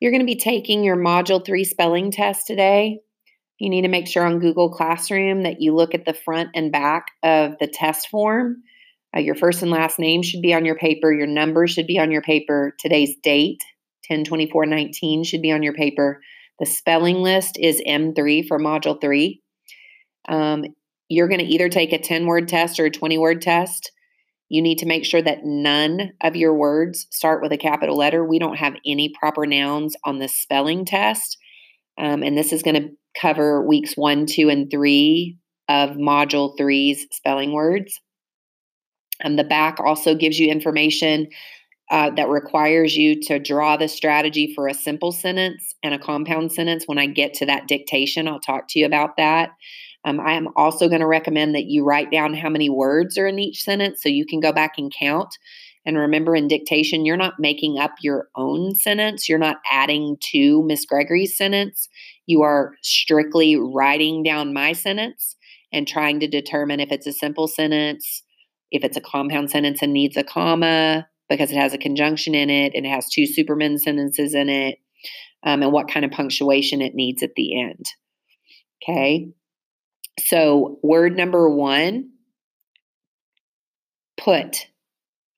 You're going to be taking your Module 3 spelling test today. You need to make sure on Google Classroom that you look at the front and back of the test form. Uh, your first and last name should be on your paper. Your number should be on your paper. Today's date, 10 24 19, should be on your paper. The spelling list is M3 for Module 3. Um, you're going to either take a 10 word test or a 20 word test. You need to make sure that none of your words start with a capital letter. We don't have any proper nouns on the spelling test. Um, and this is going to cover weeks one, two, and three of Module three's spelling words. And um, the back also gives you information uh, that requires you to draw the strategy for a simple sentence and a compound sentence. When I get to that dictation, I'll talk to you about that. Um, I am also going to recommend that you write down how many words are in each sentence so you can go back and count. And remember, in dictation, you're not making up your own sentence. You're not adding to Miss Gregory's sentence. You are strictly writing down my sentence and trying to determine if it's a simple sentence, if it's a compound sentence and needs a comma because it has a conjunction in it and it has two superman sentences in it, um, and what kind of punctuation it needs at the end. Okay. So, word number one put.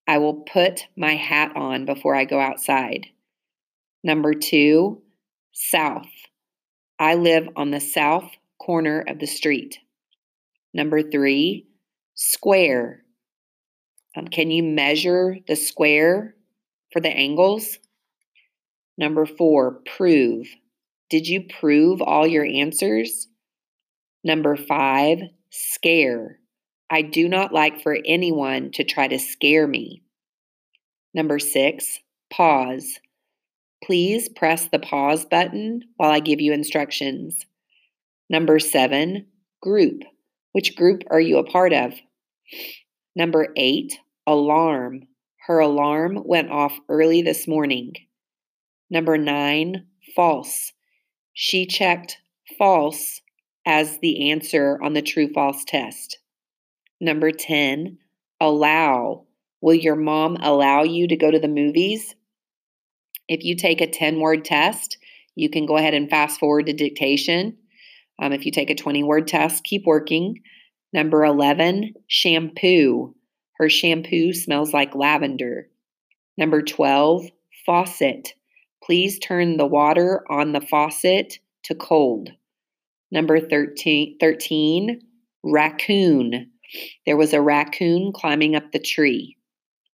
I will put my hat on before I go outside. Number two, south. I live on the south corner of the street. Number three, square. Um, can you measure the square for the angles? Number four, prove. Did you prove all your answers? Number five, scare. I do not like for anyone to try to scare me. Number six, pause. Please press the pause button while I give you instructions. Number seven, group. Which group are you a part of? Number eight, alarm. Her alarm went off early this morning. Number nine, false. She checked false as the answer on the true false test. Number 10, allow. Will your mom allow you to go to the movies? If you take a 10 word test, you can go ahead and fast forward to dictation. Um, if you take a 20 word test, keep working. Number 11, shampoo. Her shampoo smells like lavender. Number 12, faucet. Please turn the water on the faucet to cold. Number 13, 13 raccoon. There was a raccoon climbing up the tree.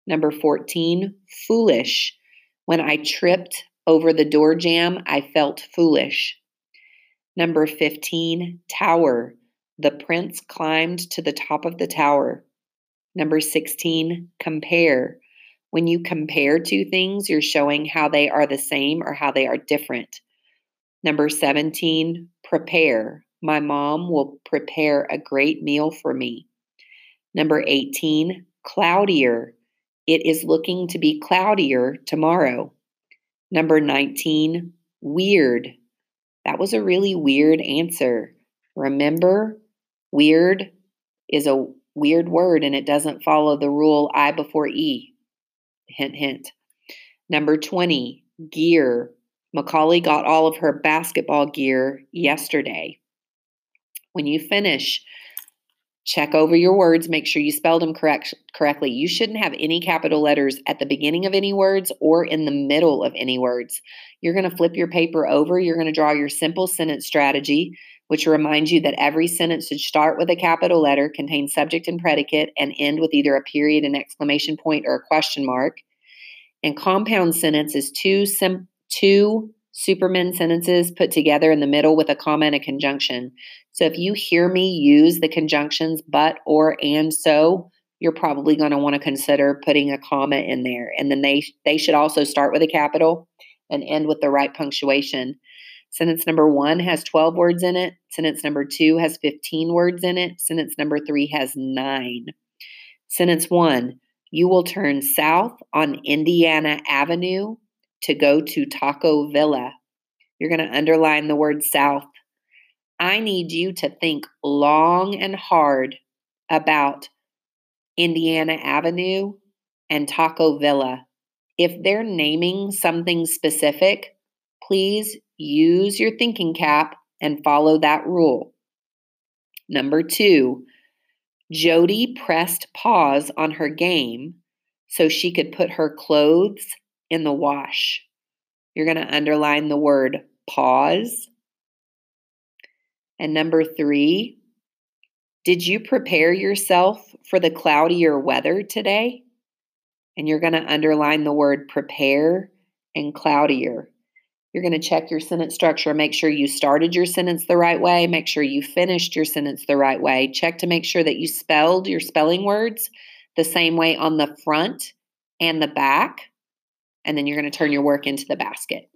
Number 14, foolish. When I tripped over the door jamb, I felt foolish. Number 15, tower. The prince climbed to the top of the tower. Number 16, compare. When you compare two things, you're showing how they are the same or how they are different. Number 17, prepare. My mom will prepare a great meal for me. Number 18, cloudier. It is looking to be cloudier tomorrow. Number 19, weird. That was a really weird answer. Remember, weird is a weird word and it doesn't follow the rule I before E. Hint, hint. Number 20, gear. Macaulay got all of her basketball gear yesterday. When you finish, check over your words, make sure you spelled them correct, correctly. You shouldn't have any capital letters at the beginning of any words or in the middle of any words. You're going to flip your paper over, you're going to draw your simple sentence strategy, which reminds you that every sentence should start with a capital letter, contain subject and predicate, and end with either a period, an exclamation point, or a question mark. And compound sentence is two sim- two Superman sentences put together in the middle with a comma and a conjunction. So if you hear me use the conjunctions but, or, and, so, you're probably going to want to consider putting a comma in there. And then they they should also start with a capital and end with the right punctuation. Sentence number one has 12 words in it. Sentence number two has 15 words in it. Sentence number three has nine. Sentence one, you will turn south on Indiana Avenue to go to Taco Villa. You're going to underline the word south. I need you to think long and hard about Indiana Avenue and Taco Villa. If they're naming something specific, Please use your thinking cap and follow that rule. Number two, Jody pressed pause on her game so she could put her clothes in the wash. You're going to underline the word pause. And number three, did you prepare yourself for the cloudier weather today? And you're going to underline the word prepare and cloudier. You're going to check your sentence structure, make sure you started your sentence the right way, make sure you finished your sentence the right way. Check to make sure that you spelled your spelling words the same way on the front and the back. And then you're going to turn your work into the basket.